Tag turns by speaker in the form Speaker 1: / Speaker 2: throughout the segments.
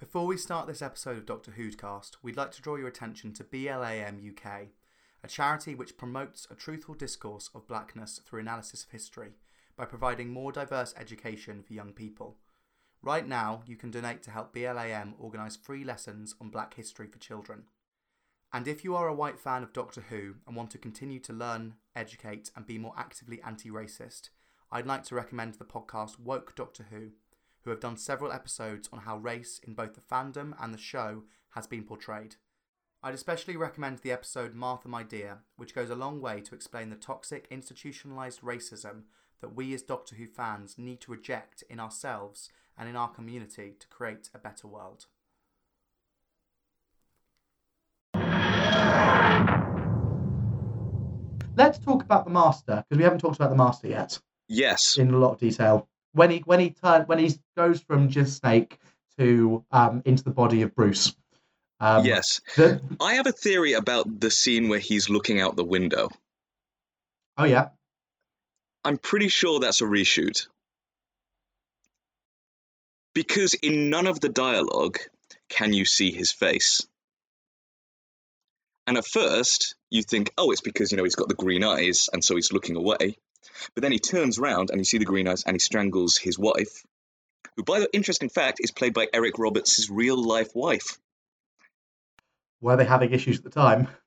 Speaker 1: Before we start this episode of Doctor Who'dcast, we'd like to draw your attention to BLAM UK, a charity which promotes a truthful discourse of blackness through analysis of history by providing more diverse education for young people. Right now, you can donate to help BLAM organise free lessons on black history for children. And if you are a white fan of Doctor Who and want to continue to learn, educate, and be more actively anti racist, I'd like to recommend the podcast Woke Doctor Who, who have done several episodes on how race in both the fandom and the show has been portrayed. I'd especially recommend the episode Martha My Dear, which goes a long way to explain the toxic institutionalised racism that we as Doctor Who fans need to reject in ourselves and in our community to create a better world.
Speaker 2: Let's talk about the master because we haven't talked about the master yet
Speaker 3: Yes.
Speaker 2: in a lot of detail. When he when he turn when he goes from just Snake to um into the body of Bruce. Um,
Speaker 3: yes.
Speaker 2: the-
Speaker 3: I have a theory about the scene where he's looking out the window.
Speaker 2: oh yeah.
Speaker 3: I'm pretty sure that's a reshoot. Because in none of the dialogue can you see his face. And at first, you think, oh, it's because, you know, he's got the green eyes and so he's looking away. But then he turns round and you see the green eyes and he strangles his wife, who, by the interesting fact, is played by Eric Roberts' real life wife.
Speaker 2: Were they having issues at the time?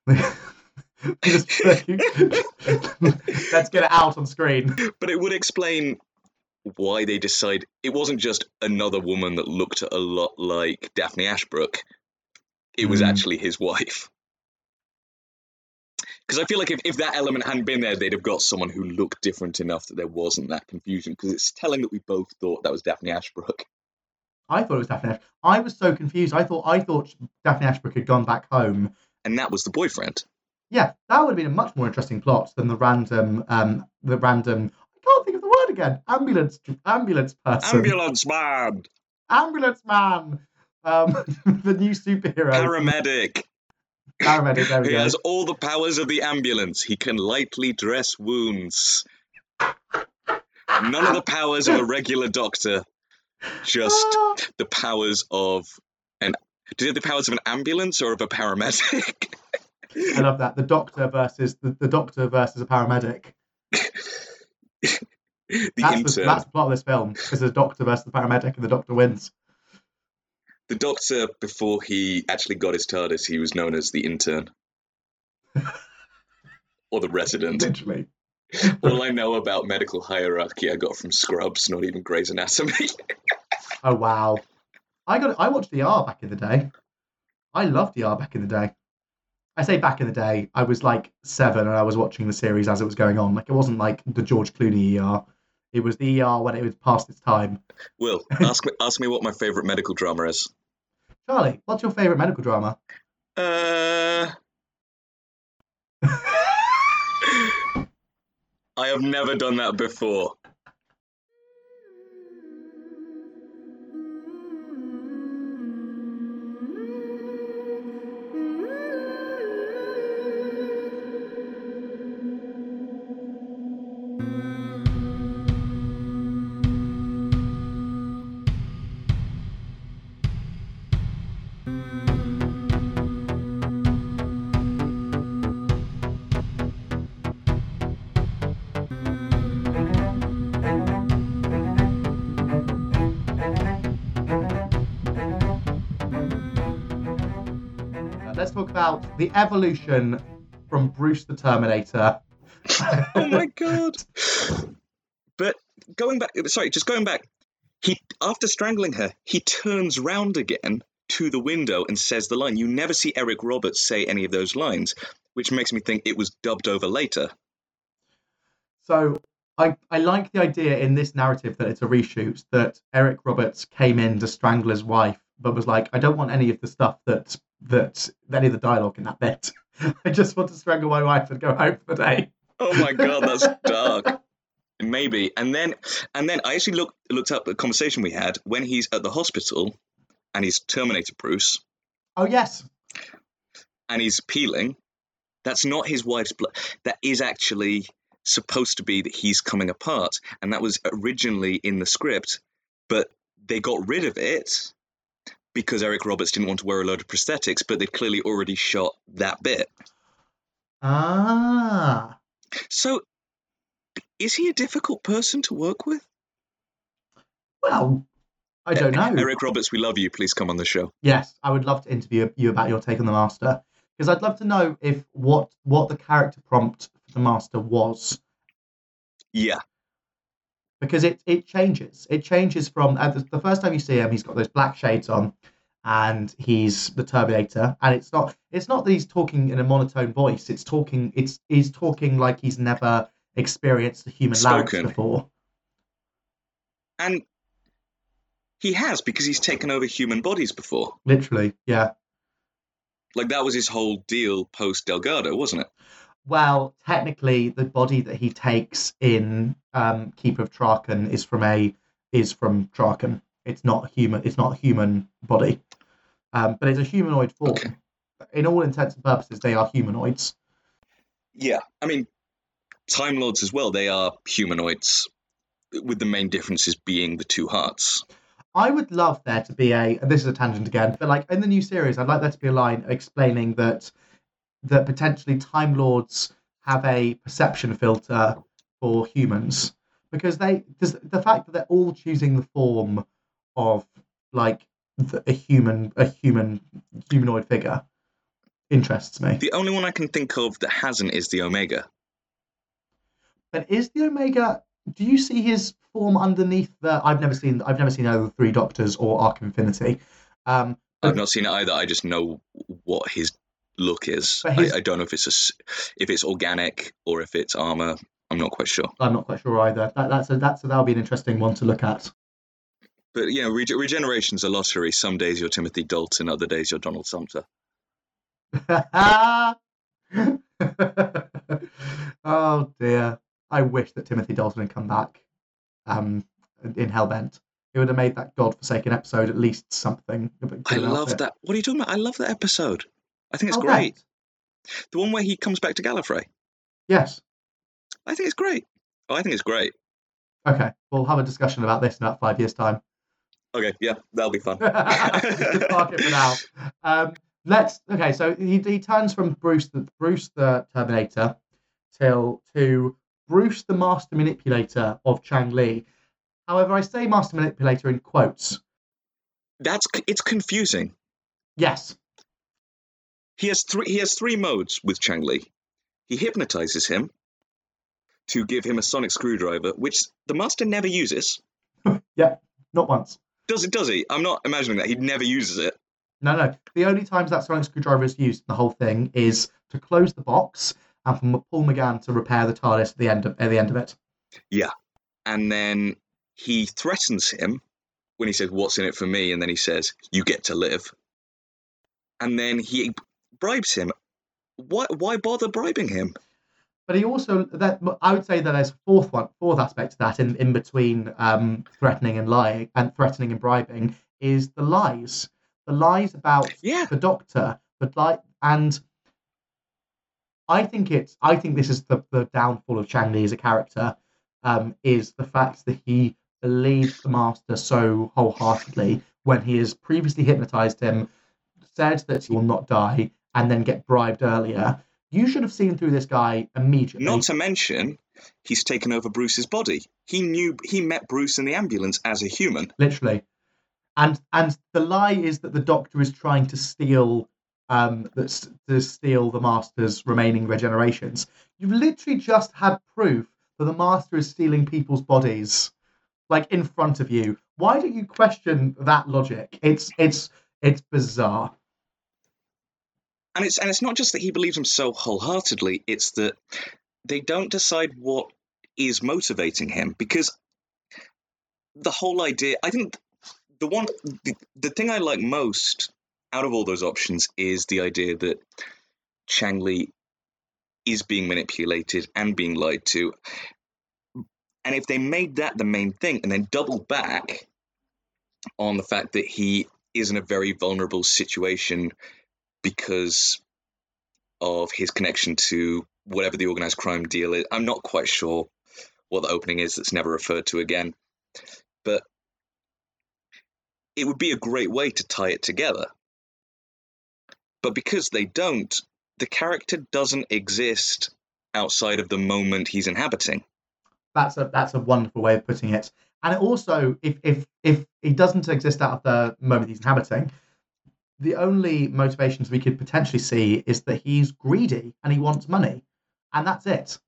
Speaker 2: Let's get it out on screen.
Speaker 3: But it would explain why they decide it wasn't just another woman that looked a lot like Daphne Ashbrook. It was
Speaker 2: Hmm.
Speaker 3: actually his wife. Because I feel like if, if that element hadn't been there, they'd have got someone who looked different enough that there wasn't that confusion. Because it's telling that we both thought that was Daphne Ashbrook.
Speaker 2: I thought it was Daphne Ashbrook. I was so confused. I thought I thought Daphne Ashbrook had gone back home.
Speaker 3: And that was the boyfriend.
Speaker 2: Yeah, that would have been a much more interesting plot than the random um the random I can't think of the word again. Ambulance ambulance person.
Speaker 3: Ambulance man!
Speaker 2: ambulance man. Um, the new superhero.
Speaker 3: Paramedic!
Speaker 2: Paramedic. There we
Speaker 3: He
Speaker 2: go.
Speaker 3: has all the powers of the ambulance. He can lightly dress wounds. None of the powers of a regular doctor, just
Speaker 2: Ah,
Speaker 3: the powers of an. Do you have the powers of an ambulance or of a paramedic?
Speaker 2: I love that. The doctor versus the, the doctor versus a paramedic.
Speaker 3: the
Speaker 2: That's the, that's the plot of this film. It's a doctor versus the paramedic, and the doctor wins.
Speaker 3: The doctor, before he actually got his TARDIS, he was known as the intern. or the resident.
Speaker 2: Literally.
Speaker 3: All I know about medical hierarchy I got from Scrubs, not even Grey's Anatomy.
Speaker 2: Oh wow. I got I watched ER back in the day. I loved ER back in the day. I say back in the day, I was like seven and I was watching the series as it was going on. Like it wasn't like the George Clooney ER. It was the ER when it was past its time.
Speaker 3: Will, ask me, ask me what my favourite medical drama is.
Speaker 2: Charlie, what's your favourite medical drama?
Speaker 3: Uh, I have never done that before.
Speaker 2: Uh, about the evolution from Bruce the Terminator.
Speaker 3: Oh my god! But going back, sorry, just going back. He after strangling her, he turns round again to the window and says the line. You never see Eric Roberts say any of those lines, which makes me think it was dubbed over later.
Speaker 2: So I, I like the idea in this narrative that it's a reshoot that Eric Roberts came in to strangle his wife, but was like, I don't want any of the stuff that that any of the dialogue in that bit. I just want to strangle my wife and go home for the day.
Speaker 3: Oh my god, that's dark. Maybe. And then and then I actually looked looked up the conversation we had when he's at the hospital and he's Terminator Bruce
Speaker 2: Oh yes,
Speaker 3: and he's peeling. That's not his wife's blood. That is actually supposed to be that he's coming apart. And that was originally in the script, but they got rid of it because Eric Roberts didn't want to wear a load of prosthetics, but they'd clearly already shot that bit.
Speaker 2: Ah.
Speaker 3: So, is he a difficult person to work with?
Speaker 2: Well, I don't know.
Speaker 3: Eric Roberts, we love you. Please come on the show.
Speaker 2: Yes, I would love to interview you about your take on the master because I'd love to know if what what the character prompt for the master was
Speaker 3: Yeah,
Speaker 2: because it it changes. It changes from uh, the, the first time you see him, he's got those black shades on, and he's the Terminator. And it's not it's not that he's talking in a monotone voice. It's talking it's he's talking like he's never experienced the human
Speaker 3: Spoken.
Speaker 2: before.
Speaker 3: and he has because he's taken over human bodies before.
Speaker 2: Literally, yeah.
Speaker 3: Like that was his whole deal post Delgado, wasn't it?
Speaker 2: Well, technically, the body that he takes in um, Keeper of Traken is from a is from Traken. It's not human. It's not a human body, um, but it's a humanoid form.
Speaker 3: Okay.
Speaker 2: In all intents and purposes, they are humanoids.
Speaker 3: Yeah, I mean, Time Lords as well. They are humanoids, with the main differences being the two hearts.
Speaker 2: I would love there to be a. and This is a tangent again, but like in the new series, I'd like there to be a line explaining that that potentially Time Lords have a perception filter for humans because they does the fact that they're all choosing the form of like a human a human humanoid figure interests me.
Speaker 3: The only one I can think of that hasn't is the Omega.
Speaker 2: But is the Omega? Do you see his form underneath the? I've never seen. I've never seen either the Three Doctors or Arc of Infinity. Um,
Speaker 3: I've not seen it either. I just know what his look is.
Speaker 2: His-
Speaker 3: I, I don't know if it's a if it's organic or if it's armor. I'm not quite sure.
Speaker 2: I'm not quite sure either. That, that's a, that's a, that'll be an interesting one to look at.
Speaker 3: But yeah, regeneration's a lottery. Some days you're Timothy Dalton, other days you're Donald Sumpter.
Speaker 2: oh dear! I wish that Timothy Dalton had come back um, in Hellbent. It would have made that godforsaken episode at least something.
Speaker 3: I love
Speaker 2: it.
Speaker 3: that. What are you talking about? I love that episode. I think it's
Speaker 2: Oh,
Speaker 3: great. The one where he comes back to Gallifrey.
Speaker 2: Yes.
Speaker 3: I think it's great. Oh, I think it's great.
Speaker 2: Okay. We'll have a discussion about this in about five years' time.
Speaker 3: Okay, yeah, that'll be fun.
Speaker 2: Just park it for now. Um, let's. Okay, so he, he turns from Bruce the Bruce the Terminator till to Bruce the Master Manipulator of Chang Lee. However, I say Master Manipulator in quotes.
Speaker 3: That's it's confusing.
Speaker 2: Yes.
Speaker 3: He has three. He has three modes with Chang Lee. He hypnotizes him to give him a sonic screwdriver, which the master never uses.
Speaker 2: Yeah. Not once.
Speaker 3: Does it? Does he? I'm not imagining that he never uses it.
Speaker 2: No, no. The only times that sonic screwdriver is used in the whole thing is to close the box and for Paul McGann to repair the TARDIS at the end of at the end of it.
Speaker 3: Yeah, and then he threatens him when he says, "What's in it for me?" And then he says, "You get to live." And then he bribes him. Why? Why bother bribing him?
Speaker 2: But he also that I would say that there's a fourth one, fourth aspect to that in, in between um, threatening and lying and threatening and bribing is the lies. The lies about
Speaker 3: Yeah.
Speaker 2: the doctor, but like and I think it's I think this is the, the downfall of Chang Lee as a character, um, is the fact that he believes the master so wholeheartedly when he has previously hypnotized him, said that he will not die, and then get bribed earlier. You should have seen through this guy immediately.
Speaker 3: Not to mention, he's taken over Bruce's body. He knew he met Bruce in the ambulance as a human.
Speaker 2: literally. And and the lie is that the doctor is trying to steal um that's to steal the master's remaining regenerations. You've literally just had proof that the master is stealing people's bodies like in front of you. Why don't you question that logic? It's it's it's bizarre.
Speaker 3: And it's and it's not just that he believes him so wholeheartedly, it's that they don't decide what is motivating him because the whole idea I think the one the, the thing I like most out of all those options is the idea that Chang Lee is being manipulated and being lied to. And if they made that the main thing and then doubled back on the fact that he is in a very vulnerable situation because of his connection to whatever the organized crime deal is. I'm not quite sure what the opening is that's never referred to again. But it would be a great way to tie it together. But because they don't, the character doesn't exist outside of the moment he's inhabiting.
Speaker 2: That's a that's a wonderful way of putting it. And it also, if if if he doesn't exist out of the moment he's inhabiting, the only motivations we could potentially see is that he's greedy and he wants money, and that's it.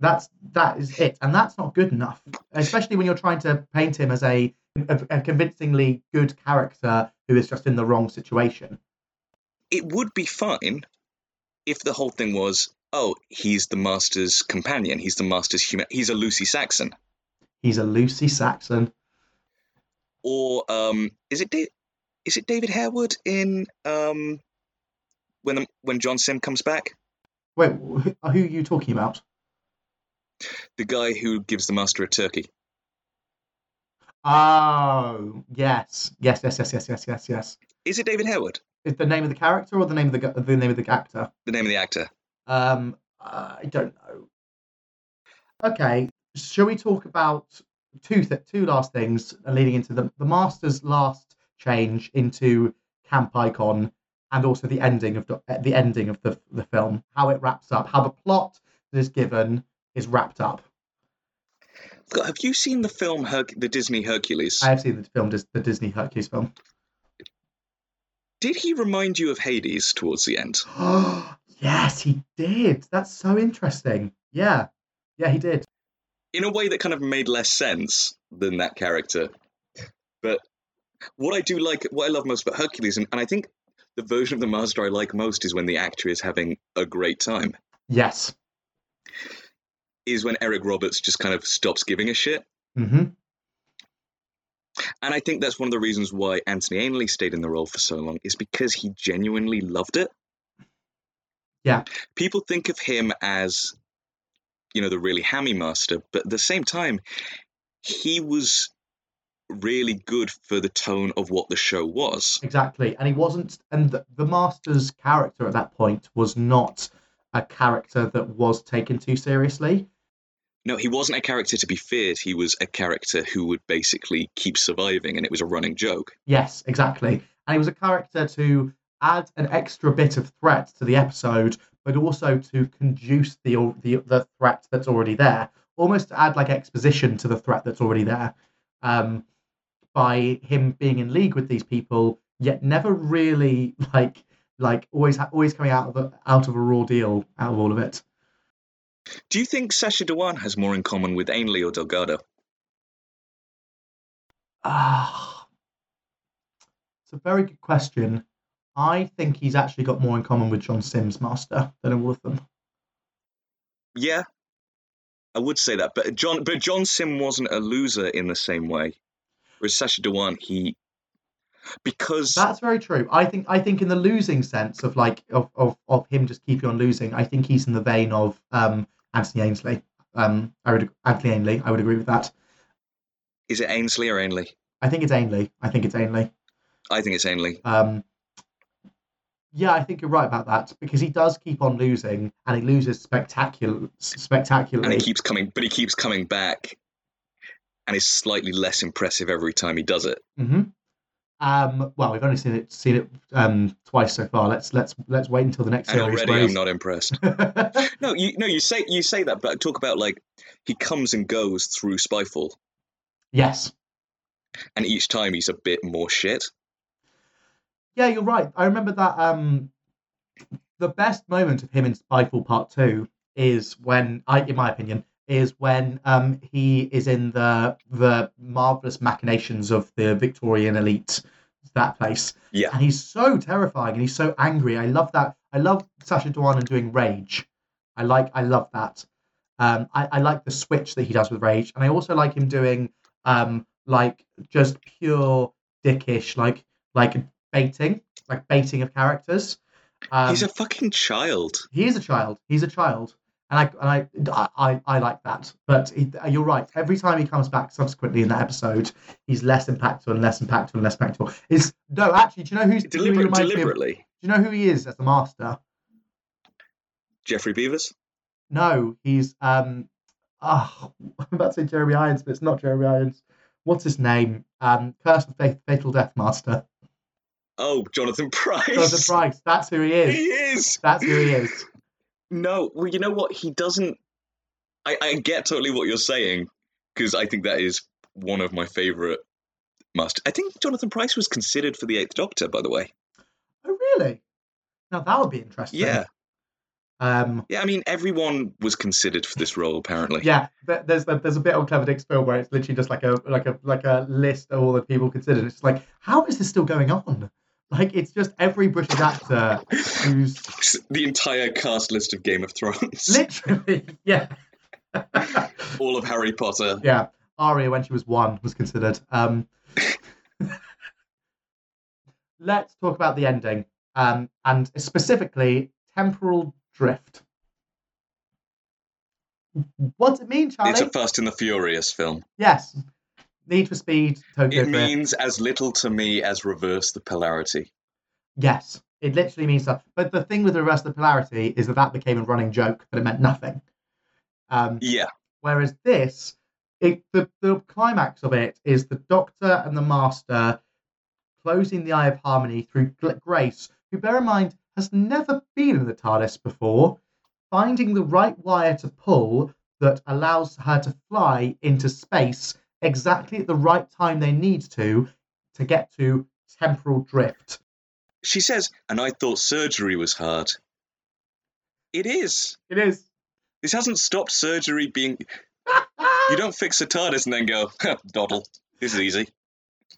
Speaker 2: That's that is it, and that's not good enough, especially when you're trying to paint him as a a, a convincingly good character who is just in the wrong situation.
Speaker 3: It would be fine if the whole thing was, oh, he's the master's companion, he's the master's human, he's a Lucy Saxon,
Speaker 2: He's a Lucy Saxon.
Speaker 3: or um, is it da- is it David Harewood in um, when when John Sim comes back?
Speaker 2: Wait, who are you talking about?
Speaker 3: The guy who gives the master a turkey.
Speaker 2: Oh yes, yes, yes, yes, yes, yes, yes, yes.
Speaker 3: Is it David Harewood?
Speaker 2: Is the name of the character or the name of the the name of the actor?
Speaker 3: The name of the actor.
Speaker 2: Um, uh, I don't know. Okay, shall we talk about two th- two last things leading into the the master's last change into camp icon, and also the ending of the eh, the ending of the the film, how it wraps up, how the plot that is given is wrapped up.
Speaker 3: Have you seen the film Herc- the Disney Hercules?
Speaker 2: I have seen the film, the Disney Hercules film.
Speaker 3: Did he remind you of Hades towards the end?
Speaker 2: yes, he did. That's so interesting. Yeah, yeah, he did.
Speaker 3: in a way that kind of made less sense than that character. But what I do like, what I love most about Hercules, and, and I think the version of the Master I like most is when the actor is having a great time,
Speaker 2: Yes.
Speaker 3: is when Eric Roberts just kind of stops giving a shit.
Speaker 2: hmm
Speaker 3: And I think that's one of the reasons why Anthony Ainley stayed in the role for so long, is because he genuinely loved it.
Speaker 2: Yeah.
Speaker 3: People think of him as, you know, the really hammy master, but at the same time, he was really good for the tone of what the show was.
Speaker 2: Exactly. And he wasn't, and the, the Master's character at that point was not a character that was taken too seriously.
Speaker 3: No, he wasn't a character to be feared. He was a character who would basically keep surviving, and it was a running joke.
Speaker 2: Yes, exactly. And he was a character to add an extra bit of threat to the episode, but also to conduce the the, the threat that's already there, almost to add like exposition to the threat that's already there. Um, by him being in league with these people, yet never really like like always always coming out of a, out of a raw deal out of all of it.
Speaker 3: Do you think Sacha Dhawan has more in common with Ainley or Delgado?
Speaker 2: Ah, it's a very good question. I think he's actually got more in common with John Simm's Master than all of them.
Speaker 3: Yeah, I would say that. But John, but John Sim wasn't a loser in the same way. Whereas Sacha Dhawan, he because
Speaker 2: That's very true. I think I think in the losing sense of like of, of, of him just keeping on losing, I think he's in the vein of um, Anthony Ainsley. Um, I would Anthony Ainley. I would agree with that.
Speaker 3: is it Ainsley or Ainley?
Speaker 2: I think it's Ainley. I think it's Ainley.
Speaker 3: I think it's Ainley.
Speaker 2: Um, yeah, I think you're right about that because he does keep on losing and he loses spectacular, spectacularly.
Speaker 3: and he keeps coming, but he keeps coming back, and is slightly less impressive every time he does it.
Speaker 2: hmm Um, well, we've only seen it seen it um, twice so far. Let's let's let's wait until the next
Speaker 3: And
Speaker 2: series.
Speaker 3: already, I'm not impressed. No, you no, you say you say that, but talk about like he comes and goes through Spyfall,
Speaker 2: yes,
Speaker 3: and each time he's a bit more shit.
Speaker 2: yeah, you're right. I remember that. Um, the best moment of him in Spyfall Part Two is when, I, in my opinion, is when um, he is in the the marvelous machinations of the Victorian elite, that place.
Speaker 3: Yeah.
Speaker 2: and he's so terrifying and he's so angry. I love that. I love Sacha Dhawan doing rage. I like. I love that. Um, I, I like the switch that he does with rage, and I also like him doing um, like just pure dickish, like like baiting, like baiting of characters. Um,
Speaker 3: he's a fucking child.
Speaker 2: he is a child. He's a child, and I and I I, I like that. But he, you're right. Every time he comes back subsequently in that episode, he's less impactful and less impactful and less impactful. Is no, actually, do you know who's who
Speaker 3: Deliberate,
Speaker 2: of-
Speaker 3: deliberately.
Speaker 2: do you know who he is as the master?
Speaker 3: Jeffrey Beavers.
Speaker 2: No, he's um. Oh, I'm about to say Jeremy Irons, but it's not Jeremy Irons. What's his name? Um, Curse of Faith, Fatal Death Master.
Speaker 3: Oh, Jonathan Pryce.
Speaker 2: Jonathan Pryce. That's who he is.
Speaker 3: He is.
Speaker 2: That's who he is.
Speaker 3: No, well, you know what? He doesn't. I, I get totally what you're saying because I think that is one of my favorite must. I think Jonathan Pryce was considered for the Eighth Doctor, by the way.
Speaker 2: Oh, really? Now that would be interesting.
Speaker 3: Yeah,
Speaker 2: Um,
Speaker 3: yeah. I mean, everyone was considered for this role, apparently.
Speaker 2: yeah. There's there's a bit on Clever Dick's film where it's literally just like a like a like a list of all the people considered. It's just like, how is this still going on? Like it's just every British actor who's
Speaker 3: The entire cast list of Game of Thrones,
Speaker 2: literally yeah.
Speaker 3: all of Harry Potter.
Speaker 2: Yeah, Aria when she was one was considered. Um, let's talk about the ending, um, and specifically temporal drift. What's it mean, Charlie?
Speaker 3: It's a Fast and the Furious film.
Speaker 2: Yes, Need for Speed, Tokyo
Speaker 3: It means as little to me as reverse the polarity.
Speaker 2: Yes, it literally means that. But the thing with reverse the polarity is that that became a running joke, that it meant nothing. Um,
Speaker 3: Yeah,
Speaker 2: Whereas this, it, the, the climax of it is the Doctor and the Master closing the Eye of Harmony through Grace, who, bear in mind, has never been in the TARDIS before, finding the right wire to pull that allows her to fly into space exactly at the right time they need to to get to temporal drift.
Speaker 3: she says, and I thought surgery was hard. It is.
Speaker 2: It is.
Speaker 3: This hasn't stopped surgery being. You don't fix a TARDIS and then go, doddle. This is easy.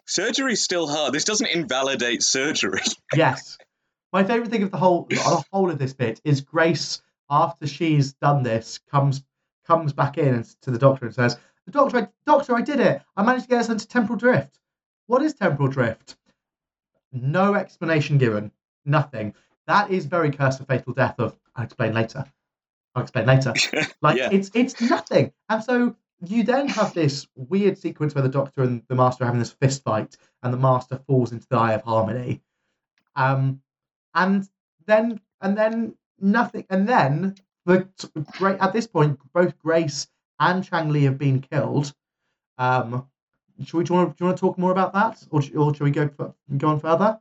Speaker 3: Surgery's still hard. This doesn't invalidate surgery.
Speaker 2: yes. My favourite thing of the whole the whole of this bit is Grace, after she's done this, comes comes back in to the doctor and says, "The doctor, I, doctor, I did it. I managed to get us into temporal drift. What is temporal drift? No explanation given. Nothing. That is very curse of fatal death. Of I'll explain later. I'll explain later. Like
Speaker 3: Yeah.
Speaker 2: it's it's nothing. And so you then have this weird sequence where the Doctor and the Master are having this fist fight, and the Master falls into the Eye of Harmony. Um, and then and then nothing, and then the great at this point, both Grace and Chang Lee have been killed. Um, should we do you want to, do you want to talk more about that, or or should we go go on further?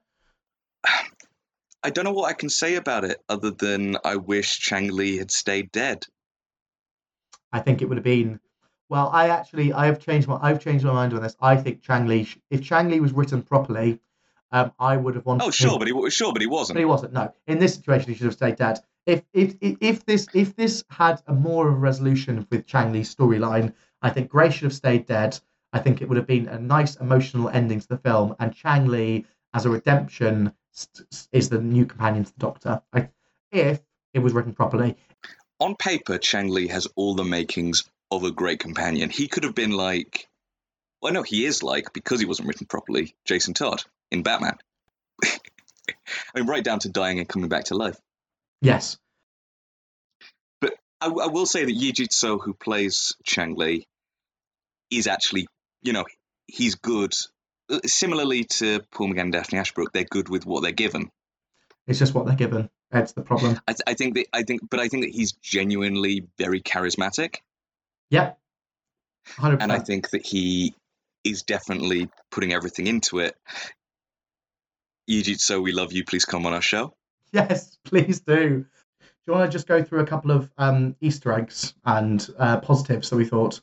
Speaker 3: I don't know what I can say about it other than I wish Chang Lee had stayed dead.
Speaker 2: I think it would have been. Well, I actually I have changed my I've changed my mind on this. I think Chang Lee, if Chang Lee was written properly, um, I would have wanted.
Speaker 3: Oh,
Speaker 2: him-
Speaker 3: sure, but he sure, but he wasn't.
Speaker 2: he wasn't. No, in this situation, he should have stayed dead. If if if, this if this had a more of a resolution with Chang storyline, I think Grace should have stayed dead. I think it would have been a nice emotional ending to the film, and Chang as a redemption is the new companion to the Doctor. I, if it was written properly,
Speaker 3: On paper, Chang has all the makings of a great companion. He could have been like, well, no, he is like because he wasn't written properly. Jason Todd in Batman. I mean, right down to dying and coming back to life.
Speaker 2: Yes, But
Speaker 3: I, I will say that Yee Jee Tso, who plays Chang Lee, is actually, you know, he's good. Uh, Similarly to Paul McGann and Daphne Ashbrook, they're good with what they're given.
Speaker 2: it's just what they're given. That's the problem.
Speaker 3: I, th- I think that I think, but I think that he's genuinely very charismatic,
Speaker 2: Yeah, 100%.
Speaker 3: and I think that he is definitely putting everything into it. Yee Jee Tso, we love you. Please come on our show.
Speaker 2: Yes, please do. Do you want to just go through a couple of um, Easter eggs and uh, positives that we thought?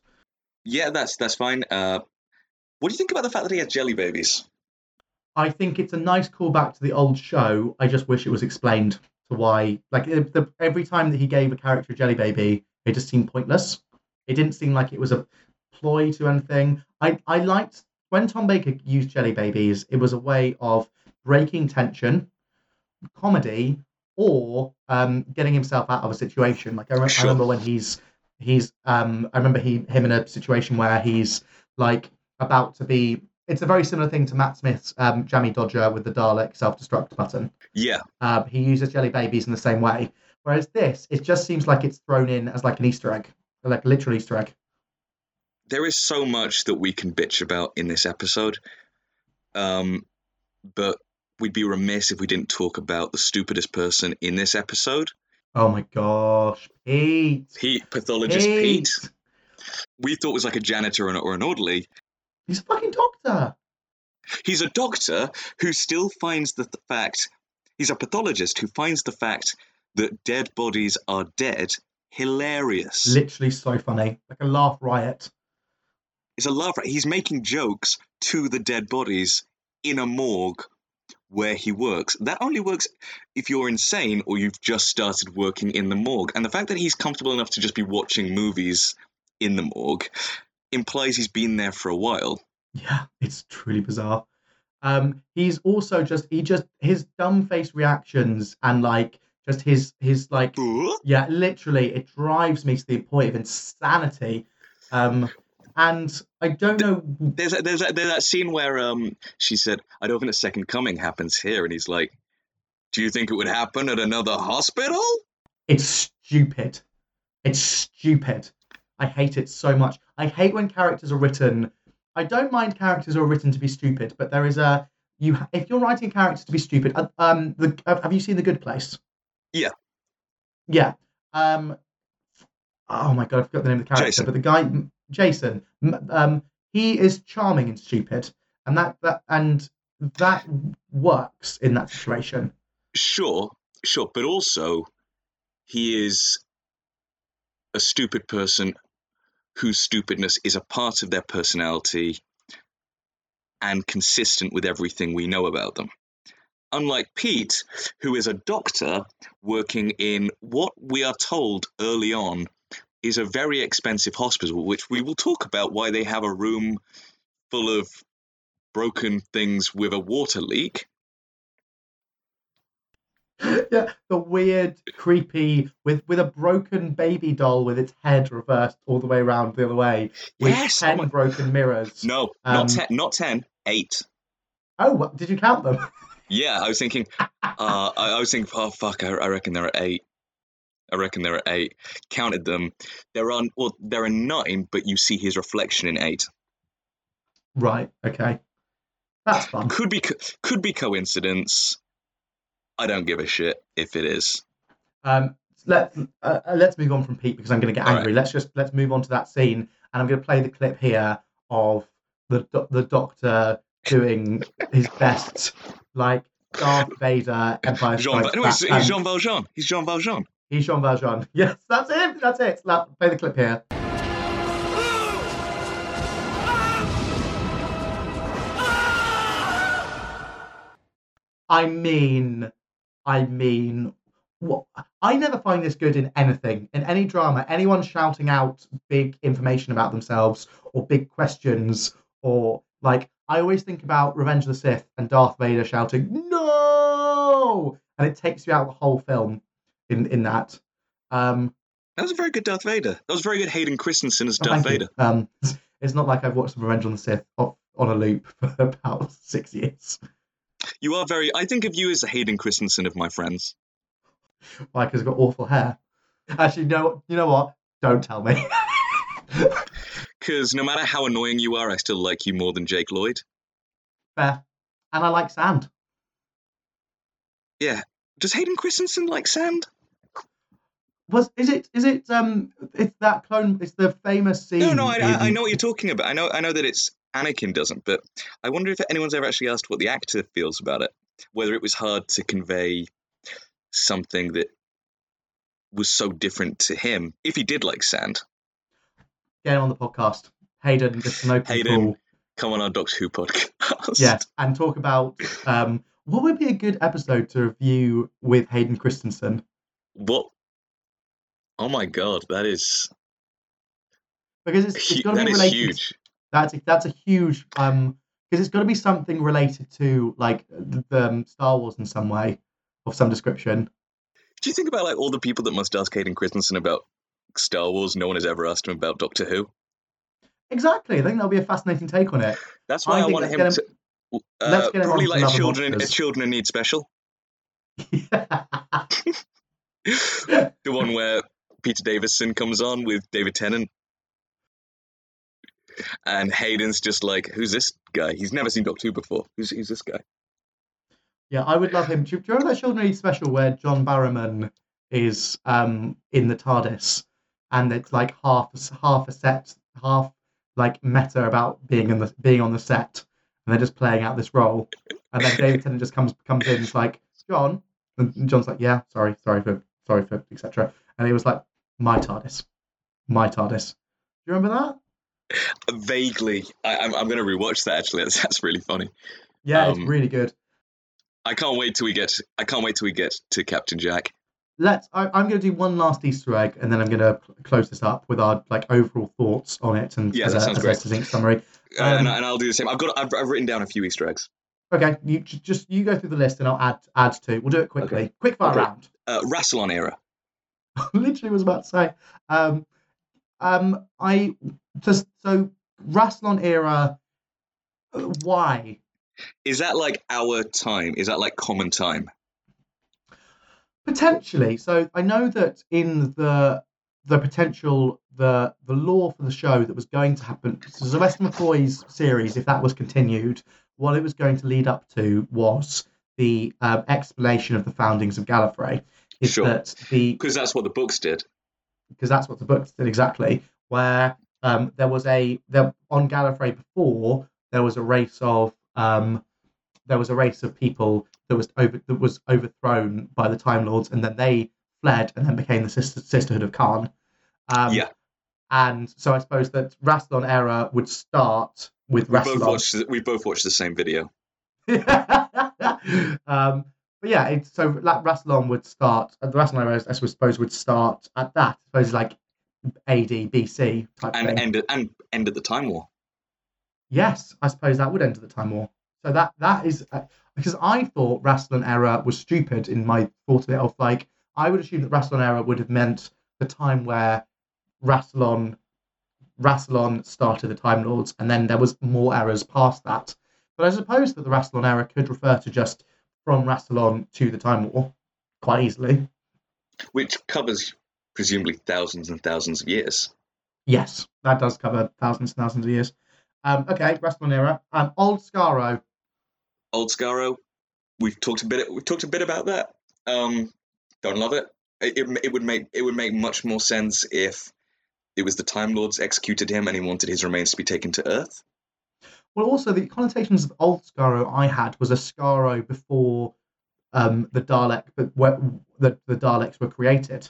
Speaker 3: Yeah, that's that's fine. Uh, what do you think about the fact that he has jelly babies?
Speaker 2: I think it's a nice callback to the old show. I just wish it was explained to why. Like the, the, every time that he gave a character a jelly baby, it just seemed pointless. It didn't seem like it was a ploy to anything. I I liked when Tom Baker used jelly babies. It was a way of breaking tension, comedy, or um, getting himself out of a situation. Like I, re-
Speaker 3: Sure.
Speaker 2: I remember when he's he's um I remember he him in a situation where he's like about to be. It's a very similar thing to Matt Smith's um, Jammy Dodger with the Dalek self-destruct button.
Speaker 3: Yeah,
Speaker 2: Um, he uses jelly babies in the same way. Whereas this, it just seems like it's thrown in as like an Easter egg, like a literal Easter egg.
Speaker 3: there is so much that we can bitch about in this episode. Um, but we'd be remiss if we didn't talk about the stupidest person in this episode.
Speaker 2: Oh my gosh, Pete!
Speaker 3: Pete, pathologist Pete. We thought was like a janitor or an, orderly.
Speaker 2: He's a fucking doctor.
Speaker 3: He's a doctor who still finds the, the fact. He's a pathologist who finds the fact that dead bodies are dead hilarious.
Speaker 2: Literally so funny, like a laugh riot.
Speaker 3: It's a laugh. riot. He's making jokes to the dead bodies in a morgue where he works. That only works if you're insane or you've just started working in the morgue. And the fact that he's comfortable enough to just be watching movies in the morgue implies he's been there for a while.
Speaker 2: Yeah, it's truly bizarre. Um, he's also just he just his dumb face reactions and like just his his like yeah, literally it drives me to the point of insanity. Um, and I don't know.
Speaker 3: There's a, there's a, there's that scene where um she said, "I don't think a second coming happens here," and he's like, "Do you think it would happen at another hospital?"
Speaker 2: It's stupid. It's stupid. I hate it so much. I hate when characters are written. I don't mind characters who are written to be stupid, but there is a you. If you're writing characters to be stupid, uh, um, the uh, have you seen The Good Place?
Speaker 3: Yeah.
Speaker 2: Yeah. Um. Oh my god, I forgot the name of the character,
Speaker 3: Jason.
Speaker 2: but the guy Jason. Um, he is charming and stupid, and that that and that works in that situation.
Speaker 3: Sure, sure, but also he is a stupid person whose stupidness is a part of their personality and consistent with everything we know about them. Unlike Pete, who is a doctor working in what we are told early on is a very expensive hospital, which we will talk about why they have a room full of broken things with a water leak.
Speaker 2: yeah, the weird, creepy, with with a broken baby doll with its head reversed all the way around the other way, with
Speaker 3: Yes, oh
Speaker 2: ten
Speaker 3: my-
Speaker 2: broken mirrors.
Speaker 3: No,
Speaker 2: Um,
Speaker 3: not ten, not ten, eight.
Speaker 2: Oh, what, did you count them?
Speaker 3: Yeah, I was thinking. Uh, I, I was thinking. Oh fuck! I, I reckon there are eight. I reckon there are eight. Counted them. There are well, there are nine, but you see his reflection in eight.
Speaker 2: right. Okay. That's fun.
Speaker 3: Could be co- could be coincidence. I don't give a shit if it is.
Speaker 2: Um, let uh, uh, let's move on from Pete because I'm going to get angry. Let's just let's move on to that scene, and I'm going to play the clip here of the do- the Doctor doing his best, like Darth Vader, Empire
Speaker 3: Jean,
Speaker 2: Strikes
Speaker 3: no,
Speaker 2: Back.
Speaker 3: he's, he's Jean Valjean. He's Jean Valjean.
Speaker 2: He's Jean Valjean. Yes, that's him. That's it. Play the clip here. I mean, I mean, what? I never find this good in anything, in any drama. Anyone shouting out big information about themselves or big questions, or like, I always think about Revenge of the Sith and Darth Vader shouting "No!" and it takes you out the whole film in in that. Um,
Speaker 3: That was a very good Darth Vader. That was very good Hayden Christensen as
Speaker 2: oh,
Speaker 3: Darth. Vader.
Speaker 2: Um, it's not like I've watched Revenge on the Sith on a loop for about six years.
Speaker 3: You are very. I think of you as the Hayden Christensen of my friends.
Speaker 2: Why? Because I've got awful hair. Actually, no. You know what? Don't tell me.
Speaker 3: Because no matter how annoying you are, I still like you more than Jake Lloyd.
Speaker 2: Fair. And I like sand.
Speaker 3: Does Hayden Christensen like sand?
Speaker 2: Was is it is it um it's that clone it's the famous scene
Speaker 3: No, no, I, I, I know what you're talking about. I know, I know that it's Anakin doesn't, but I wonder if anyone's ever actually asked what the actor feels about it. Whether it was hard to convey something that was so different to him, if he did like sand.
Speaker 2: get on the podcast. Hayden, Just know people.
Speaker 3: Hayden. Come on our Doctor Who podcast.
Speaker 2: Yes, and talk about um what would be a good episode to review with Hayden Christensen.
Speaker 3: What? Oh my god, that is
Speaker 2: Because it's, it's got to be related.
Speaker 3: huge.
Speaker 2: That's a, that's a huge um because it's got to be something related to like the, um, Star Wars in some way of some description.
Speaker 3: Do you think about like all the people that must ask Hayden Christensen about Star Wars? No one has ever asked him about Doctor Who.
Speaker 2: Exactly, I think that'll be a fascinating take on it.
Speaker 3: That's why I,
Speaker 2: think
Speaker 3: want
Speaker 2: let's
Speaker 3: him to. Uh,
Speaker 2: let's get
Speaker 3: probably like a children, a children in need special. the one where Peter Davison comes on with David Tennant. And Hayden's just like, who's this guy? He's never seen Doctor Who before. Who's, who's this guy?
Speaker 2: Yeah, I would love him. Do you, do you remember that Children Need special where John Barrowman is um in the TARDIS and it's like half half a set, half like meta about being in the being on the set, and they're just playing out this role. And then David Tennant just comes comes in, and it's like John, and John's like, yeah, sorry, sorry for sorry for etc. And he was like, my TARDIS, my TARDIS. Do you remember that?
Speaker 3: Vaguely, I, I'm, I'm going to rewatch that. Actually, that's, that's really funny.
Speaker 2: Yeah, it's
Speaker 3: Um,
Speaker 2: really good.
Speaker 3: I can't wait till we get. I can't wait till we get to Captain Jack.
Speaker 2: Let's. I, I'm going to do one last Easter egg, and then I'm going to close this up with our like overall thoughts on it and
Speaker 3: Yeah,
Speaker 2: as
Speaker 3: that
Speaker 2: a,
Speaker 3: sounds
Speaker 2: as
Speaker 3: great.
Speaker 2: a succinct summary.
Speaker 3: Uh, and,
Speaker 2: Um,
Speaker 3: and I'll do the same. I've got. I've, I've written down a few Easter eggs.
Speaker 2: Okay, you just you go through the list, and I'll add add to. We'll do it quickly.
Speaker 3: Okay.
Speaker 2: Quick fire
Speaker 3: Okay.
Speaker 2: round.
Speaker 3: Uh, Rassilon era.
Speaker 2: literally was about to say. Um, um, I just so Rassilon era. uh, Why?
Speaker 3: Is that like our time? Is that like common time?
Speaker 2: Potentially. So I know that in the the potential the the lore for the show that was going to happen. So Sylvester McCoy's series, if that was continued, what it was going to lead up to was the um, explanation of the foundings of Gallifrey. Is
Speaker 3: Sure.
Speaker 2: that the
Speaker 3: Because that's what the books did.
Speaker 2: because that's what the books did exactly. Where um, there was a there on Gallifrey before there was a race of um, there was a race of people that was over that was overthrown by the Time Lords, and then they fled and then became the sister, Sisterhood of Karn. Um,
Speaker 3: Yeah.
Speaker 2: And so I suppose that Rassilon era would start with
Speaker 3: We both
Speaker 2: Rassilon.
Speaker 3: watched. We both watched the same video.
Speaker 2: um, but yeah, it, so like Rassilon would start. uh, The Rassilon era, I suppose, would start at that. I suppose like AD, BC type
Speaker 3: and
Speaker 2: thing.
Speaker 3: ended and ended the time war.
Speaker 2: yes, I suppose that would end at the time war. So that that is uh, because I thought Rassilon era was stupid in my thought of it. Of like, I would assume that Rassilon era would have meant the time where Rassilon Rassilon started the Time Lords, and then there was more eras past that. But I suppose that the Rassilon era could refer to just from Rassilon to the Time War quite easily.
Speaker 3: which covers presumably thousands and thousands of years.
Speaker 2: Yes, that does cover thousands and thousands of years. Um, okay, Rassilon era. Um, Old Skaro.
Speaker 3: Old Skaro, we've talked a bit. We've talked a bit about that. Um, don't love it. It, it. it would make it would make much more sense if it was the Time Lords executed him and he wanted his remains to be taken to Earth.
Speaker 2: Well, also the connotations of Old Skaro I had was a Skaro before um, the Dalek, but where the, the Daleks were created.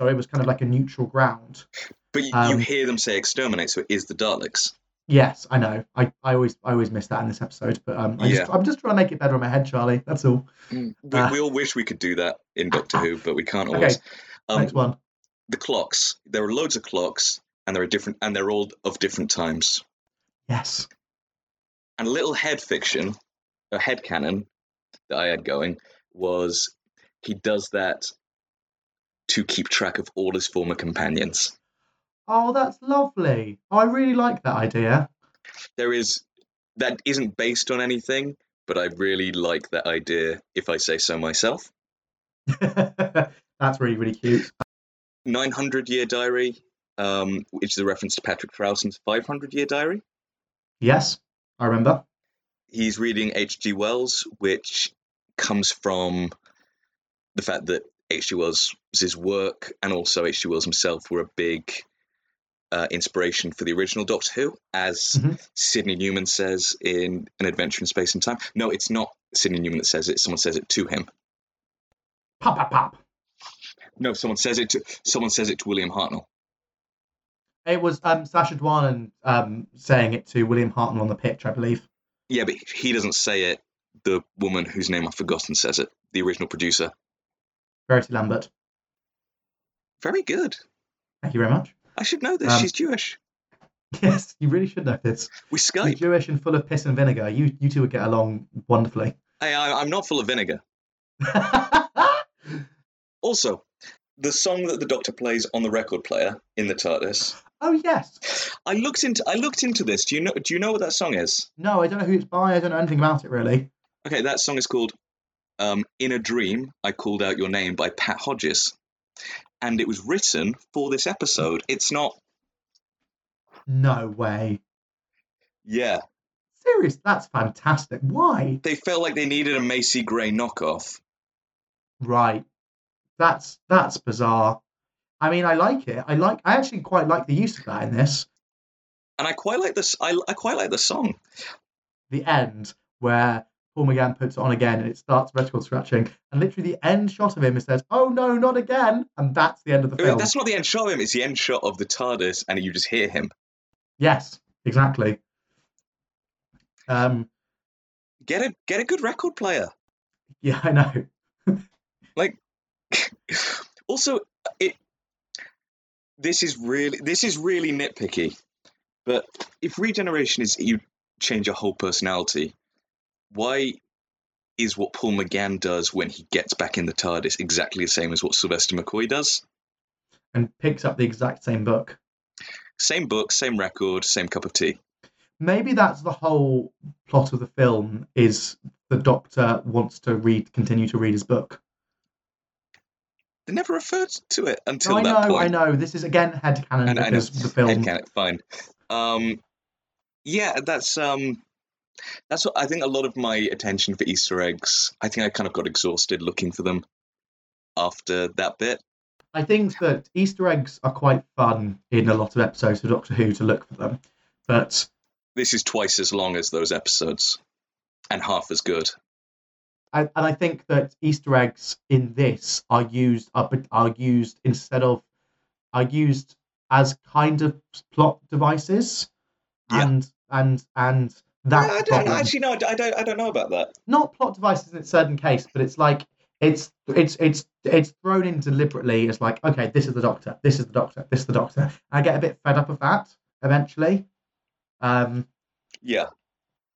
Speaker 2: So it was kind of like a neutral ground.
Speaker 3: But you, you
Speaker 2: Um,
Speaker 3: hear them say exterminate, so it is the Daleks.
Speaker 2: Yes, I know. I, I always I always miss that in this episode, but um, I
Speaker 3: Yeah.
Speaker 2: just, I'm just trying to make it better in my head, Charlie. That's all.
Speaker 3: We,
Speaker 2: uh,
Speaker 3: we all wish we could do that in Doctor Who, but we can't
Speaker 2: Okay,
Speaker 3: always. Um,
Speaker 2: Next one.
Speaker 3: The clocks. There are loads of clocks, and there are different, and they're all of different times.
Speaker 2: Yes.
Speaker 3: And a little head fiction, a head canon that I had going was he does that to keep track of all his former companions.
Speaker 2: Oh, that's lovely. Oh, I really like that idea.
Speaker 3: There is that isn't based on anything, but I really like that idea. If I say so myself,
Speaker 2: that's really really cute.
Speaker 3: 900 year diary, um, which is a reference to Patrick Troughton's 500 year diary.
Speaker 2: Yes, I remember.
Speaker 3: he's reading H.G. Wells, which comes from the fact that H.G. Wells' work and also H.G. Wells himself were a big uh, inspiration for the original Doctor Who, as
Speaker 2: Mhm.
Speaker 3: Sydney Newman says in An Adventure in Space and Time. No, it's not Sydney Newman that says it. Someone says it to him.
Speaker 2: Pop pop pop.
Speaker 3: No, someone says it to someone says it to William Hartnell.
Speaker 2: It was um, Sacha Dhawan um, saying it to William Hartnell on the pitch, I believe.
Speaker 3: Yeah, but he doesn't say it. The woman whose name I've forgotten says it. The original producer.
Speaker 2: Verity Lambert.
Speaker 3: Very good.
Speaker 2: Thank you very much.
Speaker 3: I should know this.
Speaker 2: Um,
Speaker 3: She's Jewish.
Speaker 2: Yes, you really should know this.
Speaker 3: We
Speaker 2: You're
Speaker 3: Skype.
Speaker 2: Jewish and full of piss and vinegar. You you two would get along wonderfully.
Speaker 3: Hey, I, I'm not full of vinegar. Also, the song that the Doctor plays on the record player in the TARDIS.
Speaker 2: oh yes.
Speaker 3: I looked into I looked into this. Do you know Do you know what that song is?
Speaker 2: No, I don't know who it's by. I don't know anything about it really.
Speaker 3: Okay, that song is called um, "In a Dream." I called out your name by Pat Hodges, and it was written for this episode. It's not.
Speaker 2: No way.
Speaker 3: Yeah,
Speaker 2: Serious? That's fantastic. Why?
Speaker 3: they felt like they needed a Macy Gray knockoff.
Speaker 2: Right. That's that's bizarre. I mean, I like it. I like. I actually quite like the use of that in this.
Speaker 3: And I quite like this. I, I quite like the song.
Speaker 2: the end where Paul McGann puts it on again and it starts record scratching, and literally the end shot of him it says, "Oh no, not again," and that's the end of the film.
Speaker 3: That's not the end shot of him. It's the end shot of the TARDIS, and you just hear him.
Speaker 2: Yes, exactly. Um,
Speaker 3: Get a get a good record player.
Speaker 2: yeah, I know.
Speaker 3: also, it this is really this is really nitpicky, but if regeneration is you change your whole personality, why is what Paul McGann does when he gets back in the TARDIS exactly the same as what Sylvester McCoy does?
Speaker 2: And picks up the exact same book.
Speaker 3: Same book, same record, same cup of tea.
Speaker 2: Maybe that's the whole plot of the film: is the Doctor wants to read, continue to read his book.
Speaker 3: They never referred to it until
Speaker 2: No, I
Speaker 3: that
Speaker 2: know,
Speaker 3: point.
Speaker 2: I know. This is again headcanon
Speaker 3: And
Speaker 2: because the film.
Speaker 3: Headcanon, fine. Um, yeah, that's um, that's what I think. A lot of my attention for Easter eggs. I think I kind of got exhausted looking for them after that bit.
Speaker 2: I think that Easter eggs are quite fun in a lot of episodes of Doctor Who to look for them, but
Speaker 3: This is twice as long as those episodes, and half as good.
Speaker 2: I, and I think that Easter eggs in this are used are, are used instead of are used as kind of plot devices,
Speaker 3: Yeah.
Speaker 2: and and and that's
Speaker 3: I
Speaker 2: the
Speaker 3: don't actually no, I don't. I don't know about that.
Speaker 2: not plot devices in a certain case, but it's like it's it's it's it's thrown in deliberately as like okay, this is the Doctor, this is the Doctor, this is the Doctor. I get a bit fed up of that eventually. Um,
Speaker 3: Yeah,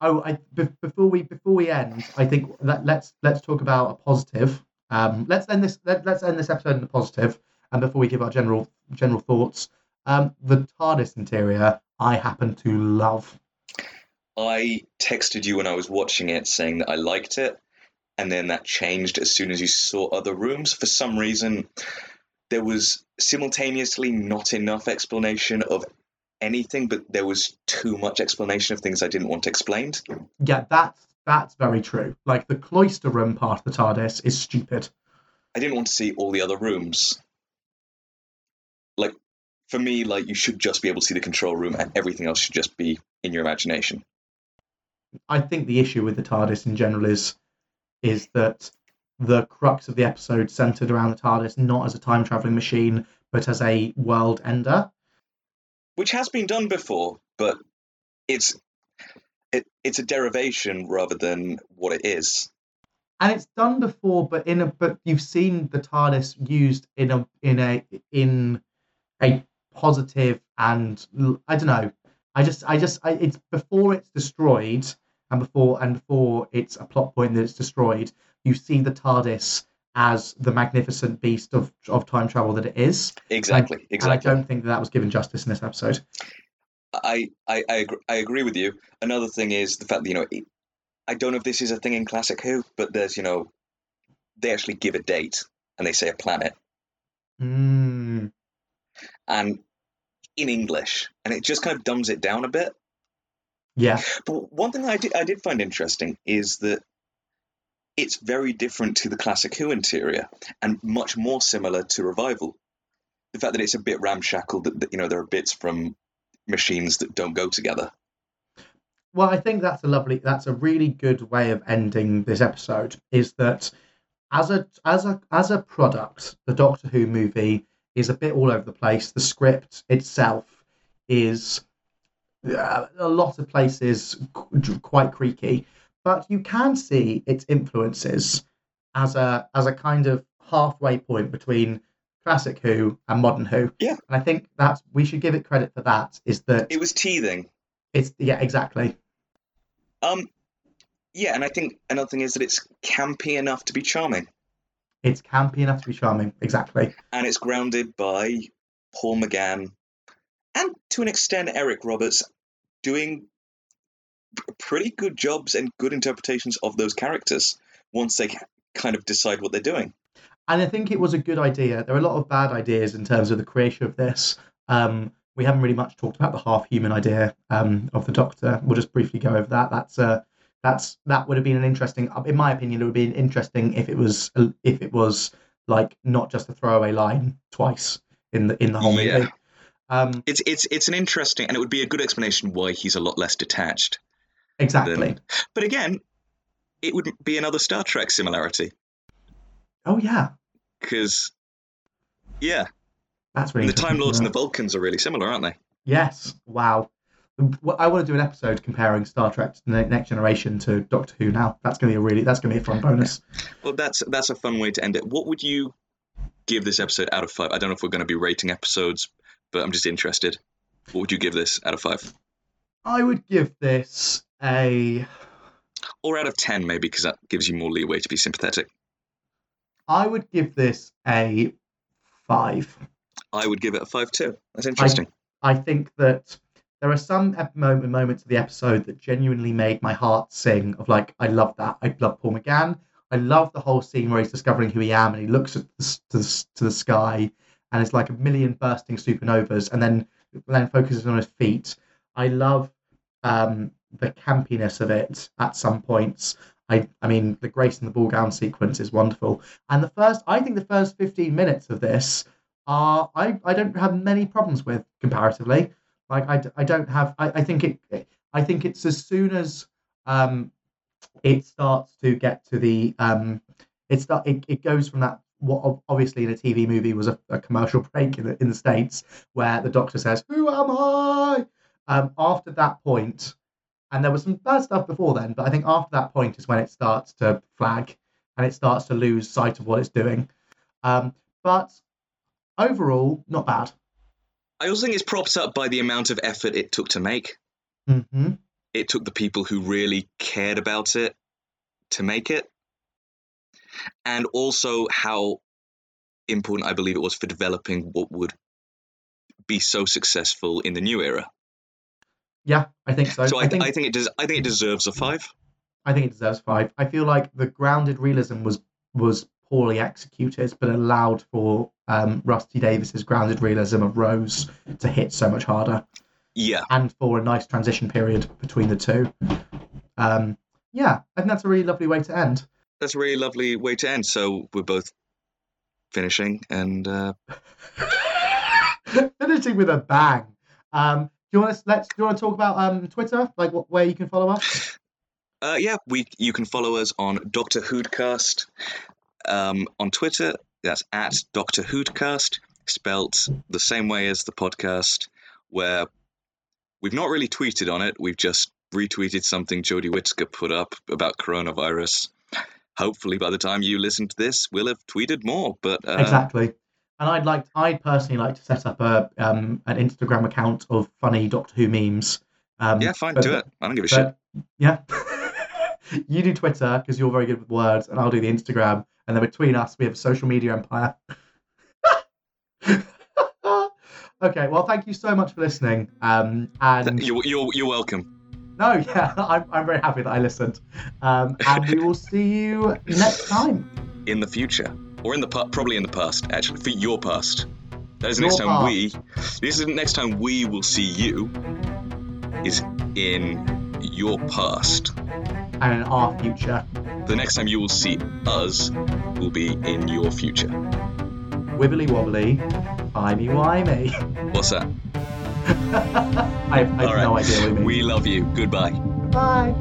Speaker 2: Oh, I, be, before we before we end, I think let, let's let's talk about a positive. Um, let's end this let, let's end this episode in a positive, and before we give our general general thoughts, um, the TARDIS interior I happen to love.
Speaker 3: I texted you when I was watching it saying that I liked it, and then that changed as soon as you saw other rooms. For some reason, there was simultaneously not enough explanation of anything, but there was too much explanation of things I didn't want explained.
Speaker 2: Yeah, that's that's very true. Like the cloister room part of the TARDIS is stupid.
Speaker 3: I didn't want to see all the other rooms. Like, for me, like you should just be able to see the control room, and everything else should just be in your imagination.
Speaker 2: I think the issue with the TARDIS in general is is that the crux of the episode centered around the TARDIS not as a time traveling machine, but as a world ender.
Speaker 3: Which has been done before, but it's it, it's a derivation rather than what it is.
Speaker 2: and it's done before but in a but you've seen the tardis used in a in a in a positive and I don't know i just i just I, it's before it's destroyed and before and before it's a plot point that it's destroyed you see the tardis as the magnificent beast of of time travel that it is
Speaker 3: Exactly,
Speaker 2: and
Speaker 3: exactly.
Speaker 2: i don't think that, that was given justice in this episode
Speaker 3: I I I agree, I agree with you. Another thing is the fact that you know I don't know if this is a thing in classic Who, but there's you know they actually give a date and they say a planet
Speaker 2: mm,
Speaker 3: and in English, and it just kind of dumbs it down a bit.
Speaker 2: yeah
Speaker 3: But one thing I did I did find interesting is that it's very different to the classic Who interior and much more similar to Revival. The fact that it's a bit ramshackle, that, that you know there are bits from machines that don't go together.
Speaker 2: Well, I think that's a lovely, that's a really good way of ending this episode. Is that as a as a as a product, the Doctor Who movie is a bit all over the place. The script itself is uh, a lot of places qu- quite creaky, but you can see its influences as a as a kind of halfway point between classic Who and modern Who.
Speaker 3: Yeah.
Speaker 2: and I think that we should give it credit for that. Is that
Speaker 3: It was teething.
Speaker 2: it's yeah exactly.
Speaker 3: Um, yeah, and I think another thing is that it's campy enough to be charming,
Speaker 2: It's campy enough to be charming. Exactly.
Speaker 3: and it's grounded by Paul McGann and to an extent Eric Roberts doing pretty good jobs and good interpretations of those characters once they kind of decide what they're doing.
Speaker 2: And I think it was a good idea. There are a lot of bad ideas in terms of the creation of this. Um, we haven't really much talked about the half-human idea um, of the Doctor. We'll just briefly go over that. That's uh, that's that would have been an interesting. In my opinion, it would have been interesting if it was if it was like not just a throwaway line twice in the in the whole
Speaker 3: Yeah.
Speaker 2: movie. Um,
Speaker 3: It's it's it's an interesting, and it would be a good explanation why he's a lot less detached.
Speaker 2: Exactly.
Speaker 3: Then- But again, it would be another Star Trek similarity
Speaker 2: Oh yeah,
Speaker 3: because, yeah,
Speaker 2: that's really
Speaker 3: the Time Lords and the Vulcans are really similar, aren't they?
Speaker 2: Yes. Wow. I want to do an episode comparing Star Trek the Next Generation to Doctor Who. Now that's going to be a really that's going to be a fun bonus.
Speaker 3: Well, that's that's a fun way to end it. What would you give this episode out of five? I don't know if we're going to be rating episodes, but I'm just interested. What would you give this out of five,
Speaker 2: I would give this a.
Speaker 3: or out of ten, maybe, because that gives you more leeway to be sympathetic?
Speaker 2: I would give this a five.
Speaker 3: I would give it a five too. That's interesting.
Speaker 2: I think that there are some ep- moment, moments of the episode that genuinely made my heart sing. Of like, I love that. I love Paul McGann. I love the whole scene where he's discovering who he am and he looks at the, to, the, to the sky and it's like a million bursting supernovas and then then focuses on his feet. I love um, the campiness of it at some points. I, I mean, the Grace and the ball gown sequence is wonderful. And the first, I think the first 15 minutes of this are, I, I don't have many problems with comparatively. Like, I, I don't have, I, I think it, I think it's as soon as um, it starts to get to the, um, it, start, it, it goes from that, what obviously in a TV movie was a, a commercial break in the, in the States where the doctor says, Who am I? Um, after that point, and there was some bad stuff before then, but I think after that point is when it starts to flag and it starts to lose sight of what it's doing. Um, but overall, not bad.
Speaker 3: I also think it's propped up by the amount of effort it took to make.
Speaker 2: hmm
Speaker 3: It took the people who really cared about it to make it, and also how important I believe it was for developing what would be so successful in the new era.
Speaker 2: Yeah, I think so.
Speaker 3: So I,
Speaker 2: I think
Speaker 3: I think it does. I think it deserves a five.
Speaker 2: I think it deserves five. I feel like the grounded realism was was poorly executed, but allowed for um, Rusty Davies's grounded realism of Rose to hit so much harder,
Speaker 3: Yeah,
Speaker 2: and for a nice transition period between the two. Um, yeah, I think that's a really lovely way to end.
Speaker 3: that's a really lovely way to end. So we're both finishing, and uh,
Speaker 2: Finishing with a bang. Um, you want to let's do you want to talk about um, Twitter, like what, where you can follow us?
Speaker 3: Uh, yeah, we you can follow us on Doctor Hoodcast um, on Twitter. That's at Doctor Hoodcast, spelt the same way as the podcast. Where we've not really tweeted on it, we've just retweeted something Jodie Whittaker put up about coronavirus. Hopefully, by the time you listen to this, we'll have tweeted more. But uh,
Speaker 2: exactly. And I'd like, I'd personally like to set up a um, an Instagram account of funny Doctor Who memes. Um,
Speaker 3: yeah, fine,
Speaker 2: but-
Speaker 3: do it. I don't give a shit.
Speaker 2: Yeah. you do Twitter because you're very good with words, and I'll do the Instagram. And then between us, we have a social media empire. okay, well, thank you so much for listening. Um, and
Speaker 3: You're, you're, you're welcome.
Speaker 2: no, yeah, I'm, I'm very happy that I listened. Um, and we will see you next time.
Speaker 3: In the future, or in the pa- probably in the past, actually, for your past. That is the
Speaker 2: Your
Speaker 3: next time
Speaker 2: past.
Speaker 3: we. This is the next time we will see you. Is in your past.
Speaker 2: And in our future,
Speaker 3: The next time you will see us will be in your future.
Speaker 2: wibbly wobbly, timey wimey.
Speaker 3: What's that?
Speaker 2: I, I have
Speaker 3: right.
Speaker 2: no idea what you mean.
Speaker 3: We love you. Goodbye.
Speaker 2: Bye.